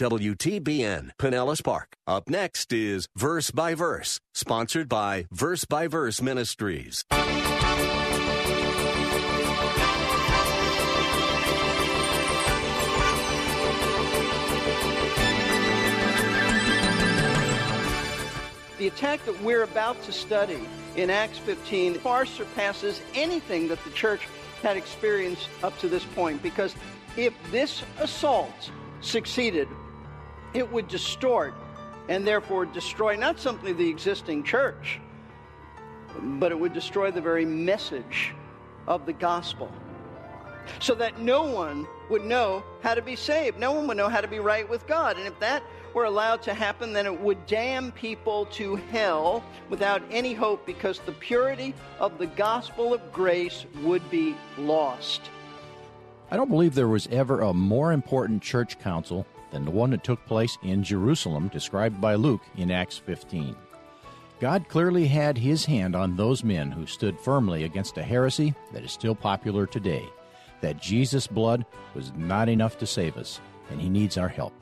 WTBN Pinellas Park. Up next is Verse by Verse, sponsored by Verse by Verse Ministries. The attack that we're about to study in Acts 15 far surpasses anything that the church had experienced up to this point because if this assault succeeded, it would distort and therefore destroy not simply the existing church, but it would destroy the very message of the gospel. So that no one would know how to be saved. No one would know how to be right with God. And if that were allowed to happen, then it would damn people to hell without any hope because the purity of the gospel of grace would be lost. I don't believe there was ever a more important church council than the one that took place in Jerusalem, described by Luke in Acts 15. God clearly had his hand on those men who stood firmly against a heresy that is still popular today that Jesus' blood was not enough to save us, and he needs our help.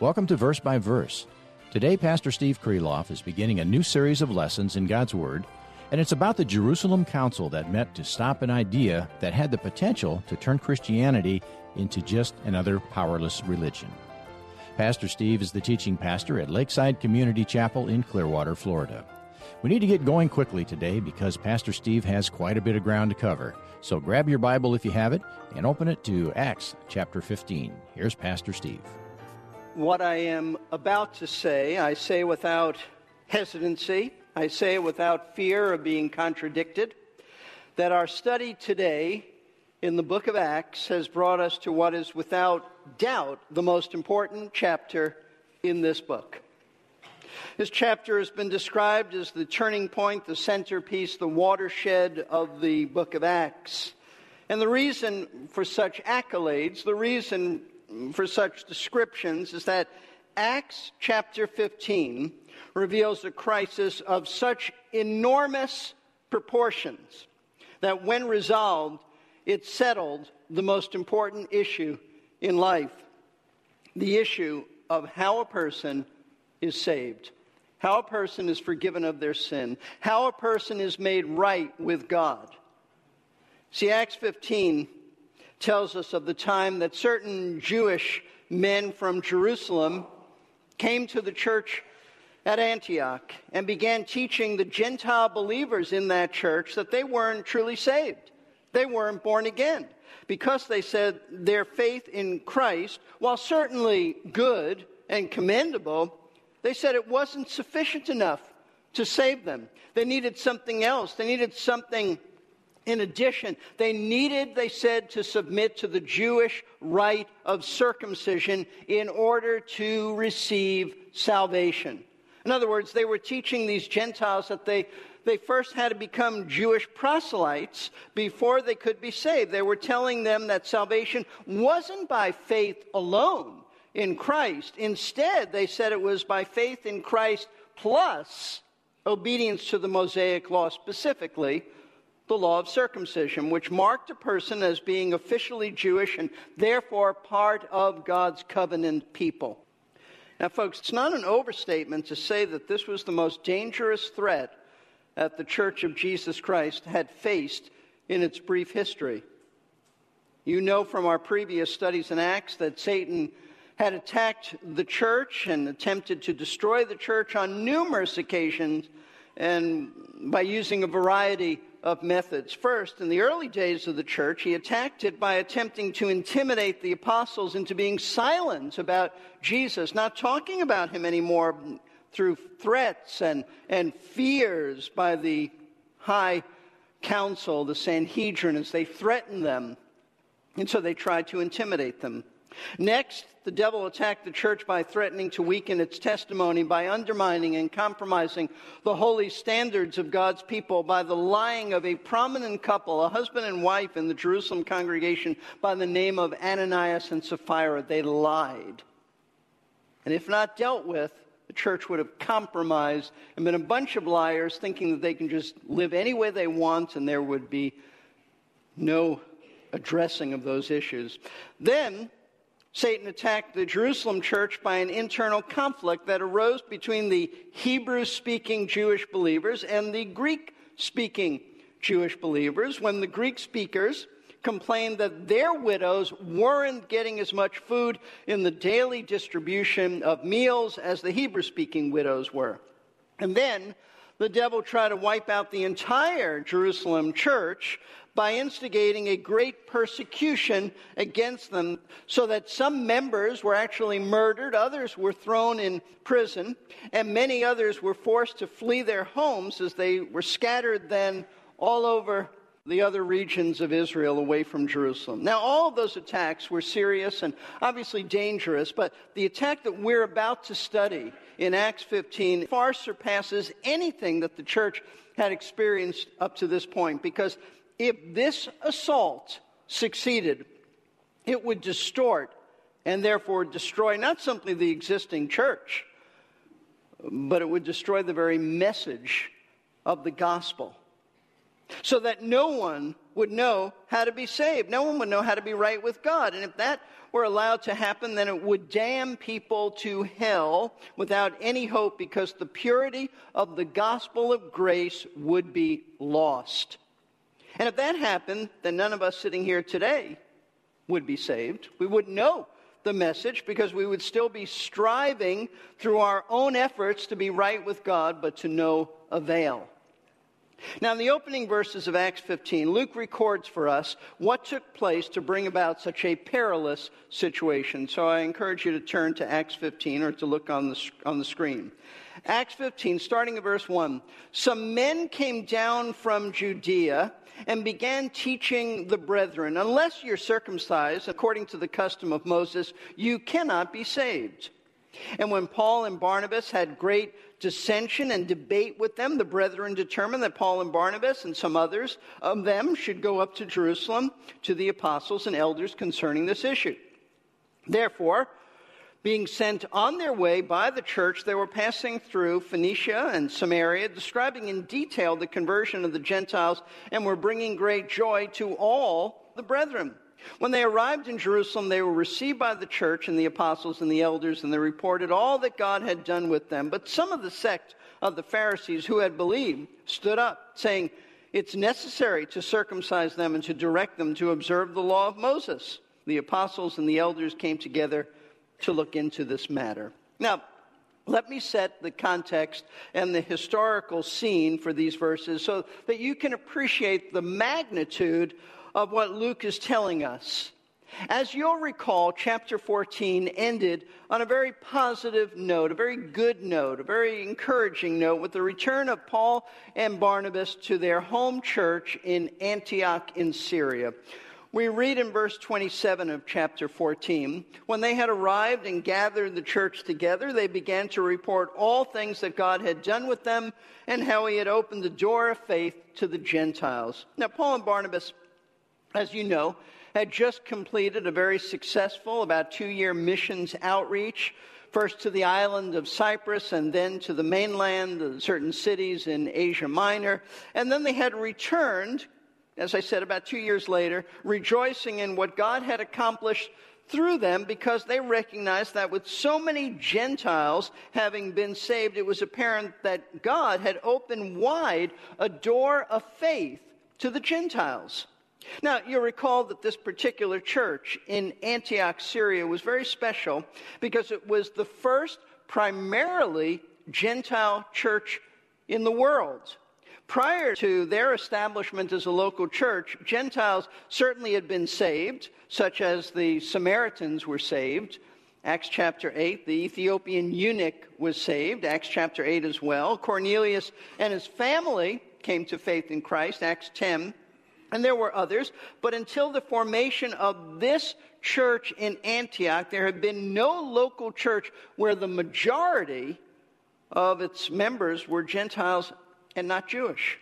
Welcome to Verse by Verse. Today, Pastor Steve Kreloff is beginning a new series of lessons in God's Word, and it's about the Jerusalem Council that met to stop an idea that had the potential to turn Christianity into just another powerless religion. Pastor Steve is the teaching pastor at Lakeside Community Chapel in Clearwater, Florida. We need to get going quickly today because Pastor Steve has quite a bit of ground to cover. So grab your Bible if you have it and open it to Acts chapter 15. Here's Pastor Steve. What I am about to say, I say without hesitancy, I say without fear of being contradicted, that our study today in the book of Acts has brought us to what is without doubt the most important chapter in this book. This chapter has been described as the turning point, the centerpiece, the watershed of the book of Acts. And the reason for such accolades, the reason for such descriptions is that Acts chapter 15 reveals a crisis of such enormous proportions that when resolved, it settled the most important issue in life the issue of how a person is saved, how a person is forgiven of their sin, how a person is made right with God. See, Acts 15 tells us of the time that certain Jewish men from Jerusalem came to the church at Antioch and began teaching the Gentile believers in that church that they weren't truly saved. They weren't born again because they said their faith in Christ, while certainly good and commendable, they said it wasn't sufficient enough to save them. They needed something else. They needed something in addition. They needed, they said, to submit to the Jewish rite of circumcision in order to receive salvation. In other words, they were teaching these Gentiles that they, they first had to become Jewish proselytes before they could be saved. They were telling them that salvation wasn't by faith alone in Christ. Instead, they said it was by faith in Christ plus obedience to the Mosaic law, specifically the law of circumcision, which marked a person as being officially Jewish and therefore part of God's covenant people. Now, folks, it's not an overstatement to say that this was the most dangerous threat that the Church of Jesus Christ had faced in its brief history. You know from our previous studies in Acts that Satan had attacked the church and attempted to destroy the church on numerous occasions and by using a variety of methods. First, in the early days of the church, he attacked it by attempting to intimidate the apostles into being silent about Jesus, not talking about him anymore through threats and, and fears by the high council, the Sanhedrin, as they threatened them. And so they tried to intimidate them. Next, the devil attacked the church by threatening to weaken its testimony, by undermining and compromising the holy standards of God's people, by the lying of a prominent couple, a husband and wife in the Jerusalem congregation by the name of Ananias and Sapphira. They lied. And if not dealt with, the church would have compromised and been a bunch of liars thinking that they can just live any way they want and there would be no addressing of those issues. Then, Satan attacked the Jerusalem church by an internal conflict that arose between the Hebrew speaking Jewish believers and the Greek speaking Jewish believers when the Greek speakers complained that their widows weren't getting as much food in the daily distribution of meals as the Hebrew speaking widows were. And then the devil tried to wipe out the entire Jerusalem church by instigating a great persecution against them, so that some members were actually murdered, others were thrown in prison, and many others were forced to flee their homes as they were scattered then all over the other regions of Israel away from Jerusalem. Now, all those attacks were serious and obviously dangerous, but the attack that we're about to study in Acts 15 far surpasses anything that the church had experienced up to this point because if this assault succeeded, it would distort and therefore destroy not simply the existing church, but it would destroy the very message of the gospel. So that no one would know how to be saved. No one would know how to be right with God. And if that were allowed to happen, then it would damn people to hell without any hope because the purity of the gospel of grace would be lost. And if that happened, then none of us sitting here today would be saved. We wouldn't know the message because we would still be striving through our own efforts to be right with God, but to no avail. Now, in the opening verses of Acts 15, Luke records for us what took place to bring about such a perilous situation. So I encourage you to turn to Acts 15 or to look on the, on the screen. Acts 15, starting at verse 1. Some men came down from Judea and began teaching the brethren, unless you're circumcised according to the custom of Moses, you cannot be saved. And when Paul and Barnabas had great dissension and debate with them, the brethren determined that Paul and Barnabas and some others of them should go up to Jerusalem to the apostles and elders concerning this issue. Therefore, being sent on their way by the church, they were passing through Phoenicia and Samaria, describing in detail the conversion of the Gentiles, and were bringing great joy to all the brethren. When they arrived in Jerusalem, they were received by the church and the apostles and the elders, and they reported all that God had done with them. But some of the sect of the Pharisees who had believed stood up, saying, It's necessary to circumcise them and to direct them to observe the law of Moses. The apostles and the elders came together to look into this matter. Now, let me set the context and the historical scene for these verses so that you can appreciate the magnitude of what Luke is telling us. As you'll recall, chapter 14 ended on a very positive note, a very good note, a very encouraging note with the return of Paul and Barnabas to their home church in Antioch in Syria. We read in verse 27 of chapter 14 when they had arrived and gathered the church together, they began to report all things that God had done with them and how he had opened the door of faith to the Gentiles. Now, Paul and Barnabas, as you know, had just completed a very successful, about two year missions outreach first to the island of Cyprus and then to the mainland, certain cities in Asia Minor. And then they had returned, as I said, about two years later, rejoicing in what God had accomplished through them because they recognized that with so many Gentiles having been saved, it was apparent that God had opened wide a door of faith to the Gentiles. Now, you'll recall that this particular church in Antioch, Syria was very special because it was the first primarily Gentile church in the world. Prior to their establishment as a local church, Gentiles certainly had been saved, such as the Samaritans were saved. Acts chapter 8, the Ethiopian eunuch was saved, Acts chapter 8 as well. Cornelius and his family came to faith in Christ, Acts 10. And there were others, but until the formation of this church in Antioch, there had been no local church where the majority of its members were Gentiles and not Jewish.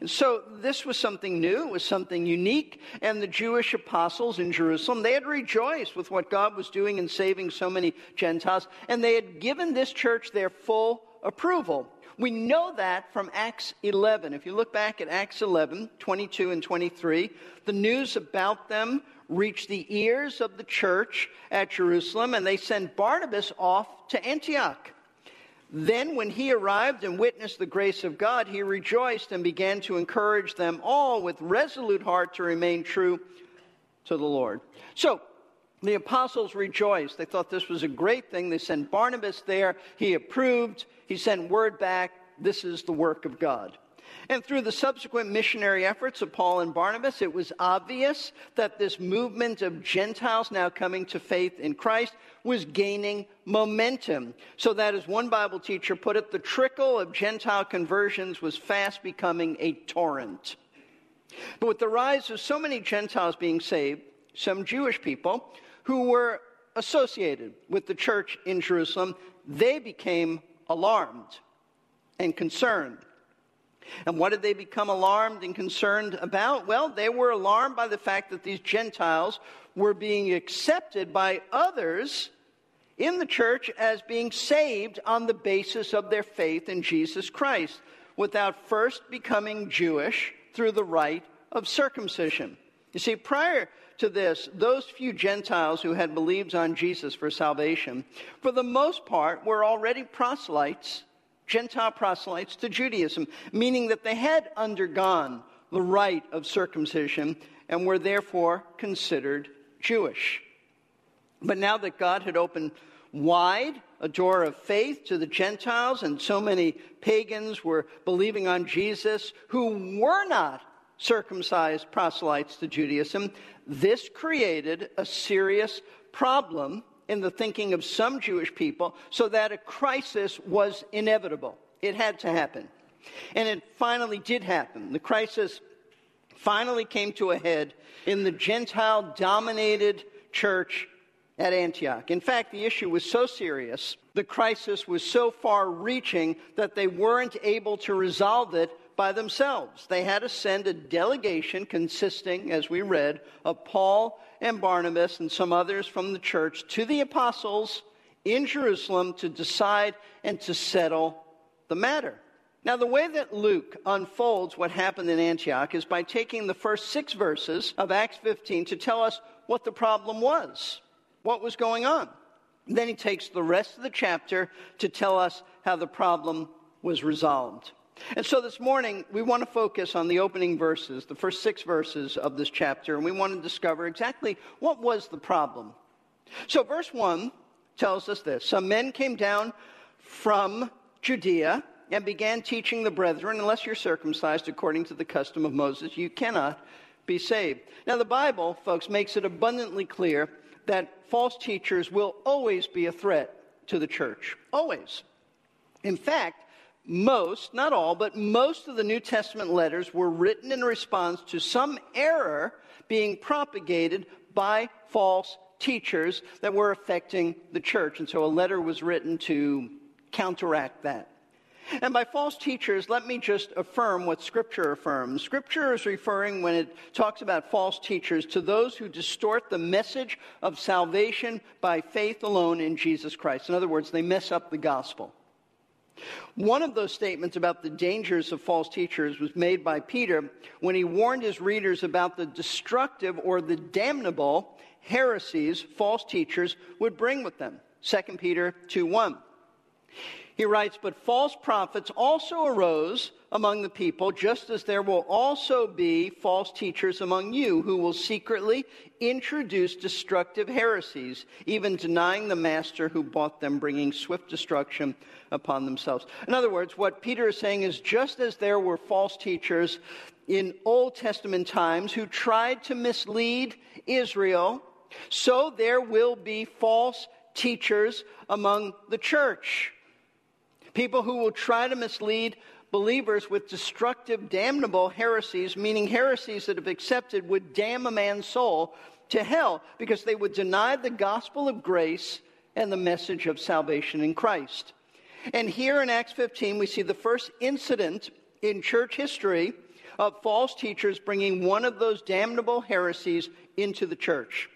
And so this was something new, it was something unique, and the Jewish apostles in Jerusalem, they had rejoiced with what God was doing in saving so many Gentiles, and they had given this church their full approval. We know that from Acts 11. If you look back at Acts 11, 22 and 23, the news about them reached the ears of the church at Jerusalem, and they sent Barnabas off to Antioch. Then, when he arrived and witnessed the grace of God, he rejoiced and began to encourage them all with resolute heart to remain true to the Lord. So, the apostles rejoiced. They thought this was a great thing. They sent Barnabas there. He approved. He sent word back. This is the work of God. And through the subsequent missionary efforts of Paul and Barnabas, it was obvious that this movement of Gentiles now coming to faith in Christ was gaining momentum. So that, as one Bible teacher put it, the trickle of Gentile conversions was fast becoming a torrent. But with the rise of so many Gentiles being saved, some Jewish people who were associated with the church in Jerusalem, they became alarmed and concerned. And what did they become alarmed and concerned about? Well, they were alarmed by the fact that these Gentiles were being accepted by others in the church as being saved on the basis of their faith in Jesus Christ without first becoming Jewish through the rite of circumcision. You see, prior to this, those few Gentiles who had believed on Jesus for salvation, for the most part, were already proselytes Gentile proselytes to Judaism, meaning that they had undergone the rite of circumcision and were therefore considered Jewish. But now that God had opened wide a door of faith to the Gentiles, and so many pagans were believing on Jesus who were not circumcised proselytes to Judaism, this created a serious problem in the thinking of some Jewish people so that a crisis was inevitable. It had to happen. And it finally did happen. The crisis finally came to a head in the Gentile dominated church at Antioch. In fact, the issue was so serious, the crisis was so far reaching that they weren't able to resolve it by themselves. They had to send a delegation consisting, as we read, of Paul and Barnabas and some others from the church to the apostles in Jerusalem to decide and to settle the matter. Now, the way that Luke unfolds what happened in Antioch is by taking the first six verses of Acts 15 to tell us what the problem was, what was going on. Then he takes the rest of the chapter to tell us how the problem was resolved. And so this morning, we want to focus on the opening verses, the first six verses of this chapter, and we want to discover exactly what was the problem. So, verse 1 tells us this Some men came down from Judea and began teaching the brethren, unless you're circumcised according to the custom of Moses, you cannot be saved. Now, the Bible, folks, makes it abundantly clear that false teachers will always be a threat to the church. Always. In fact, most, not all, but most of the New Testament letters were written in response to some error being propagated by false teachers that were affecting the church. And so a letter was written to counteract that. And by false teachers, let me just affirm what Scripture affirms. Scripture is referring, when it talks about false teachers, to those who distort the message of salvation by faith alone in Jesus Christ. In other words, they mess up the gospel. One of those statements about the dangers of false teachers was made by Peter when he warned his readers about the destructive or the damnable heresies false teachers would bring with them. 2 Peter 2 1. He writes, But false prophets also arose among the people, just as there will also be false teachers among you who will secretly introduce destructive heresies, even denying the master who bought them, bringing swift destruction upon themselves. In other words, what Peter is saying is just as there were false teachers in Old Testament times who tried to mislead Israel, so there will be false teachers among the church. People who will try to mislead believers with destructive, damnable heresies, meaning heresies that, if accepted, would damn a man's soul to hell because they would deny the gospel of grace and the message of salvation in Christ. And here in Acts 15, we see the first incident in church history of false teachers bringing one of those damnable heresies into the church.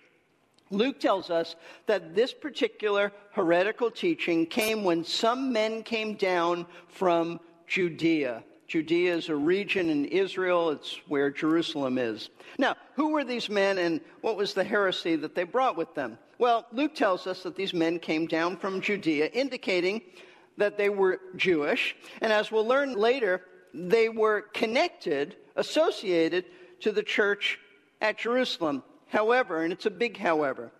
Luke tells us that this particular heretical teaching came when some men came down from Judea. Judea is a region in Israel, it's where Jerusalem is. Now, who were these men and what was the heresy that they brought with them? Well, Luke tells us that these men came down from Judea, indicating that they were Jewish. And as we'll learn later, they were connected, associated to the church at Jerusalem. However, and it's a big however,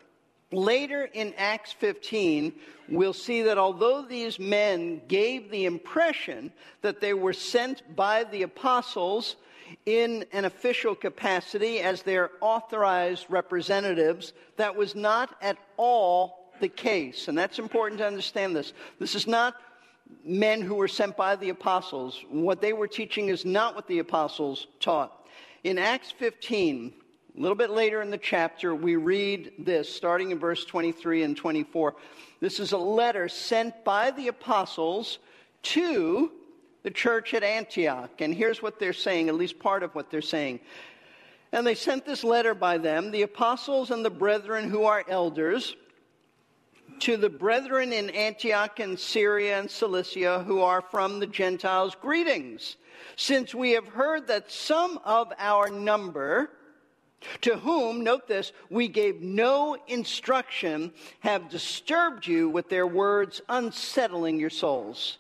later in Acts 15, we'll see that although these men gave the impression that they were sent by the apostles in an official capacity as their authorized representatives, that was not at all the case. And that's important to understand this. This is not men who were sent by the apostles. What they were teaching is not what the apostles taught. In Acts 15, a little bit later in the chapter, we read this, starting in verse 23 and 24. This is a letter sent by the apostles to the church at Antioch. And here's what they're saying, at least part of what they're saying. And they sent this letter by them, the apostles and the brethren who are elders to the brethren in Antioch and Syria and Cilicia who are from the Gentiles, greetings. Since we have heard that some of our number, to whom, note this, we gave no instruction, have disturbed you with their words, unsettling your souls.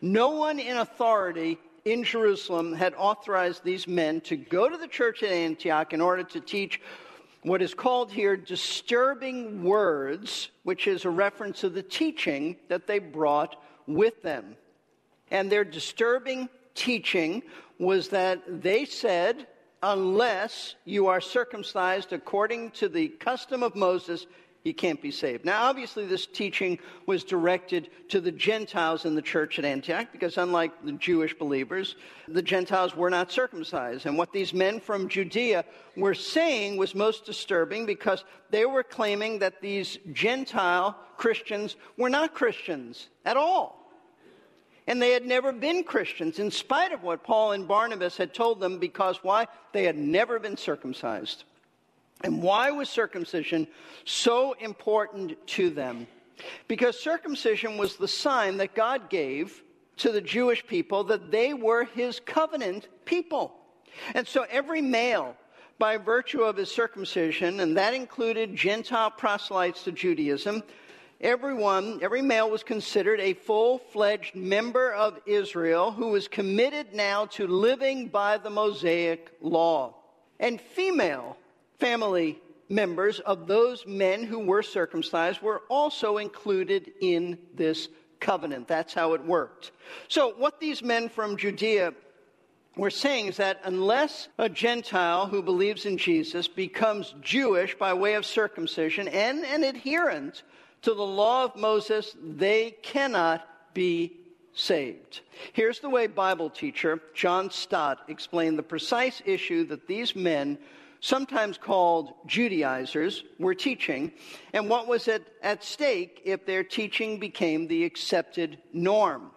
No one in authority in Jerusalem had authorized these men to go to the church at Antioch in order to teach what is called here disturbing words, which is a reference to the teaching that they brought with them. And their disturbing teaching was that they said, unless you are circumcised according to the custom of Moses, you can't be saved. Now, obviously, this teaching was directed to the Gentiles in the church at Antioch because, unlike the Jewish believers, the Gentiles were not circumcised. And what these men from Judea were saying was most disturbing because they were claiming that these Gentile Christians were not Christians at all. And they had never been Christians, in spite of what Paul and Barnabas had told them, because why? They had never been circumcised. And why was circumcision so important to them? Because circumcision was the sign that God gave to the Jewish people that they were his covenant people. And so every male, by virtue of his circumcision, and that included Gentile proselytes to Judaism, everyone, every male was considered a full fledged member of Israel who was committed now to living by the Mosaic law. And female family members of those men who were circumcised were also included in this covenant. That's how it worked. So, what these men from Judea were saying is that unless a Gentile who believes in Jesus becomes Jewish by way of circumcision and an adherent to the law of Moses, they cannot be saved. Here's the way Bible teacher John Stott explained the precise issue that these men sometimes called Judaizers, were teaching, and what was at, at stake if their teaching became the accepted norm.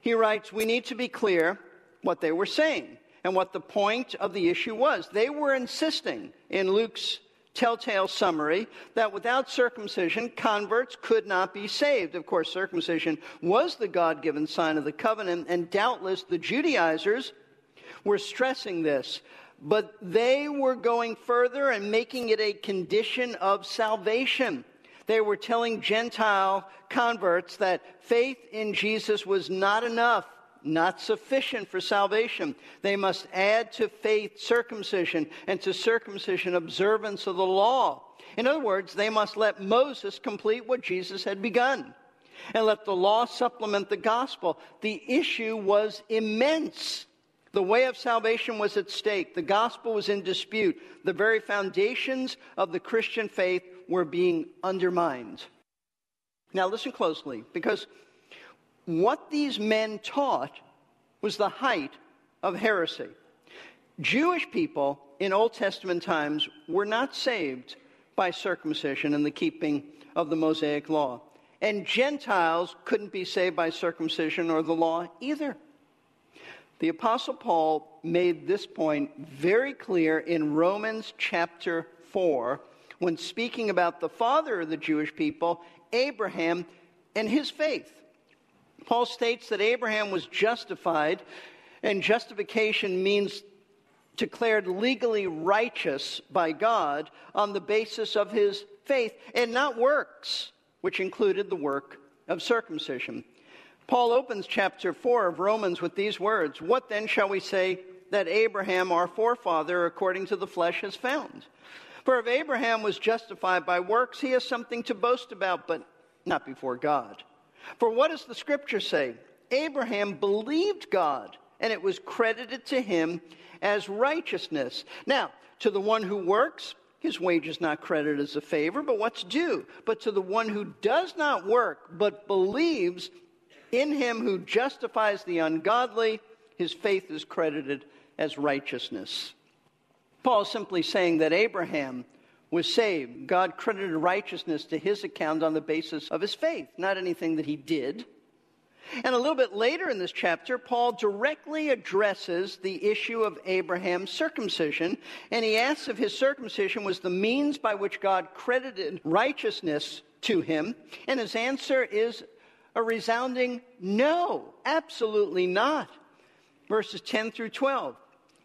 He writes, We need to be clear what they were saying and what the point of the issue was. They were insisting in Luke's telltale summary that without circumcision, converts could not be saved. Of course, circumcision was the God given sign of the covenant, and doubtless the Judaizers were stressing this but they were going further and making it a condition of salvation. They were telling Gentile converts that faith in Jesus was not enough, not sufficient for salvation. They must add to faith circumcision, and to circumcision observance of the law. In other words, they must let Moses complete what Jesus had begun and let the law supplement the gospel. The issue was immense. The way of salvation was at stake. The gospel was in dispute. The very foundations of the Christian faith were being undermined. Now, listen closely, because what these men taught was the height of heresy. Jewish people in Old Testament times were not saved by circumcision and the keeping of the Mosaic law. And Gentiles couldn't be saved by circumcision or the law either. The Apostle Paul made this point very clear in Romans chapter 4 when speaking about the father of the Jewish people, Abraham, and his faith. Paul states that Abraham was justified, and justification means declared legally righteous by God on the basis of his faith and not works, which included the work of circumcision. Paul opens chapter 4 of Romans with these words What then shall we say that Abraham, our forefather, according to the flesh, has found? For if Abraham was justified by works, he has something to boast about, but not before God. For what does the scripture say? Abraham believed God, and it was credited to him as righteousness. Now, to the one who works, his wage is not credited as a favor, but what's due. But to the one who does not work, but believes in him who justifies the ungodly, his faith is credited as righteousness. Paul is simply saying that Abraham was saved. God credited righteousness to his account on the basis of his faith, not anything that he did. And a little bit later in this chapter, Paul directly addresses the issue of Abraham's circumcision, and he asks if his circumcision was the means by which God credited righteousness to him. And his answer is a resounding no, absolutely not. Verses 10 through 12.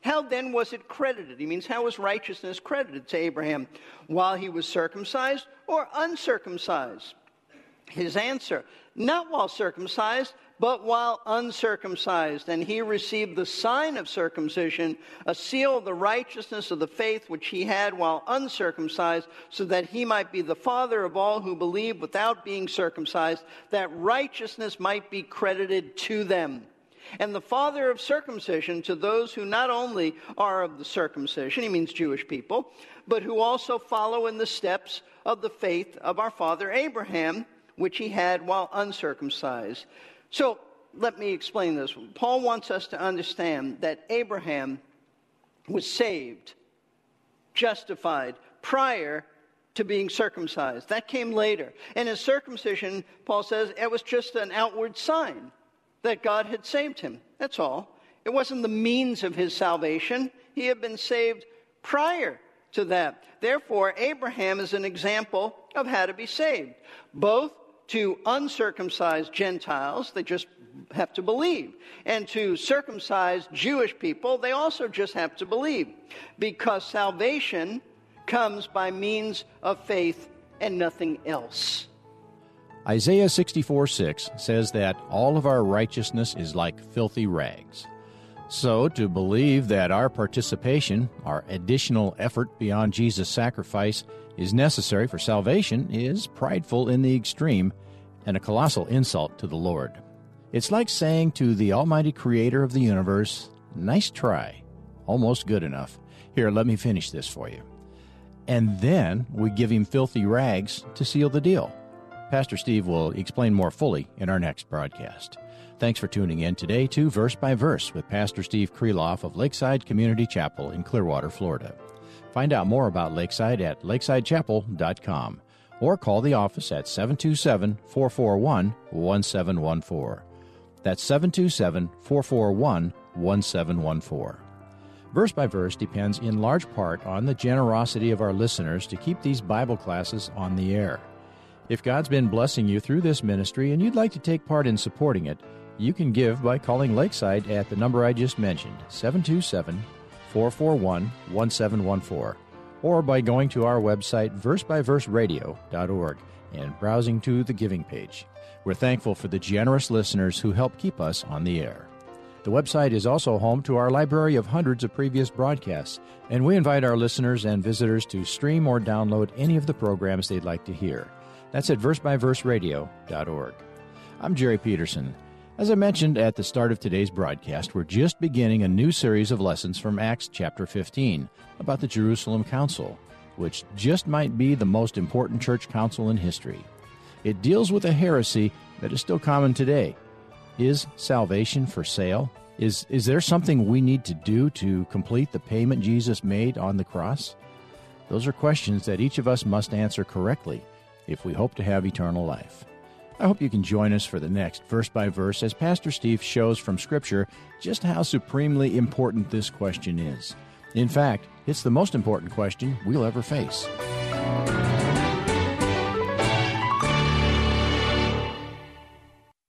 How then was it credited? He means, how was righteousness credited to Abraham? While he was circumcised or uncircumcised? His answer, not while circumcised, but while uncircumcised. And he received the sign of circumcision, a seal of the righteousness of the faith which he had while uncircumcised, so that he might be the father of all who believe without being circumcised, that righteousness might be credited to them and the father of circumcision to those who not only are of the circumcision, he means Jewish people, but who also follow in the steps of the faith of our father Abraham, which he had while uncircumcised. So let me explain this. Paul wants us to understand that Abraham was saved, justified, prior to being circumcised. That came later. And his circumcision, Paul says, it was just an outward sign that God had saved him. That's all. It wasn't the means of his salvation. He had been saved prior to that. Therefore, Abraham is an example of how to be saved, both to uncircumcised Gentiles, they just have to believe, and to circumcised Jewish people, they also just have to believe, because salvation comes by means of faith and nothing else. Isaiah 64 6 says that all of our righteousness is like filthy rags. So, to believe that our participation, our additional effort beyond Jesus' sacrifice, is necessary for salvation is prideful in the extreme and a colossal insult to the Lord. It's like saying to the Almighty Creator of the universe, Nice try, almost good enough. Here, let me finish this for you. And then we give him filthy rags to seal the deal. Pastor Steve will explain more fully in our next broadcast. Thanks for tuning in today to Verse by Verse with Pastor Steve Kreloff of Lakeside Community Chapel in Clearwater, Florida. Find out more about Lakeside at lakesidechapel.com or call the office at 727 441 1714. That's 727 441 1714. Verse by verse depends in large part on the generosity of our listeners to keep these Bible classes on the air. If God's been blessing you through this ministry and you'd like to take part in supporting it, you can give by calling Lakeside at the number I just mentioned, 727 441 1714, or by going to our website, versebyverseradio.org, and browsing to the giving page. We're thankful for the generous listeners who help keep us on the air. The website is also home to our library of hundreds of previous broadcasts, and we invite our listeners and visitors to stream or download any of the programs they'd like to hear. That's at versebyverseradio.org. I'm Jerry Peterson. As I mentioned at the start of today's broadcast, we're just beginning a new series of lessons from Acts chapter 15 about the Jerusalem Council, which just might be the most important church council in history. It deals with a heresy that is still common today. Is salvation for sale? Is, is there something we need to do to complete the payment Jesus made on the cross? Those are questions that each of us must answer correctly if we hope to have eternal life. I hope you can join us for the next verse by verse as Pastor Steve shows from Scripture just how supremely important this question is. In fact, it's the most important question we'll ever face.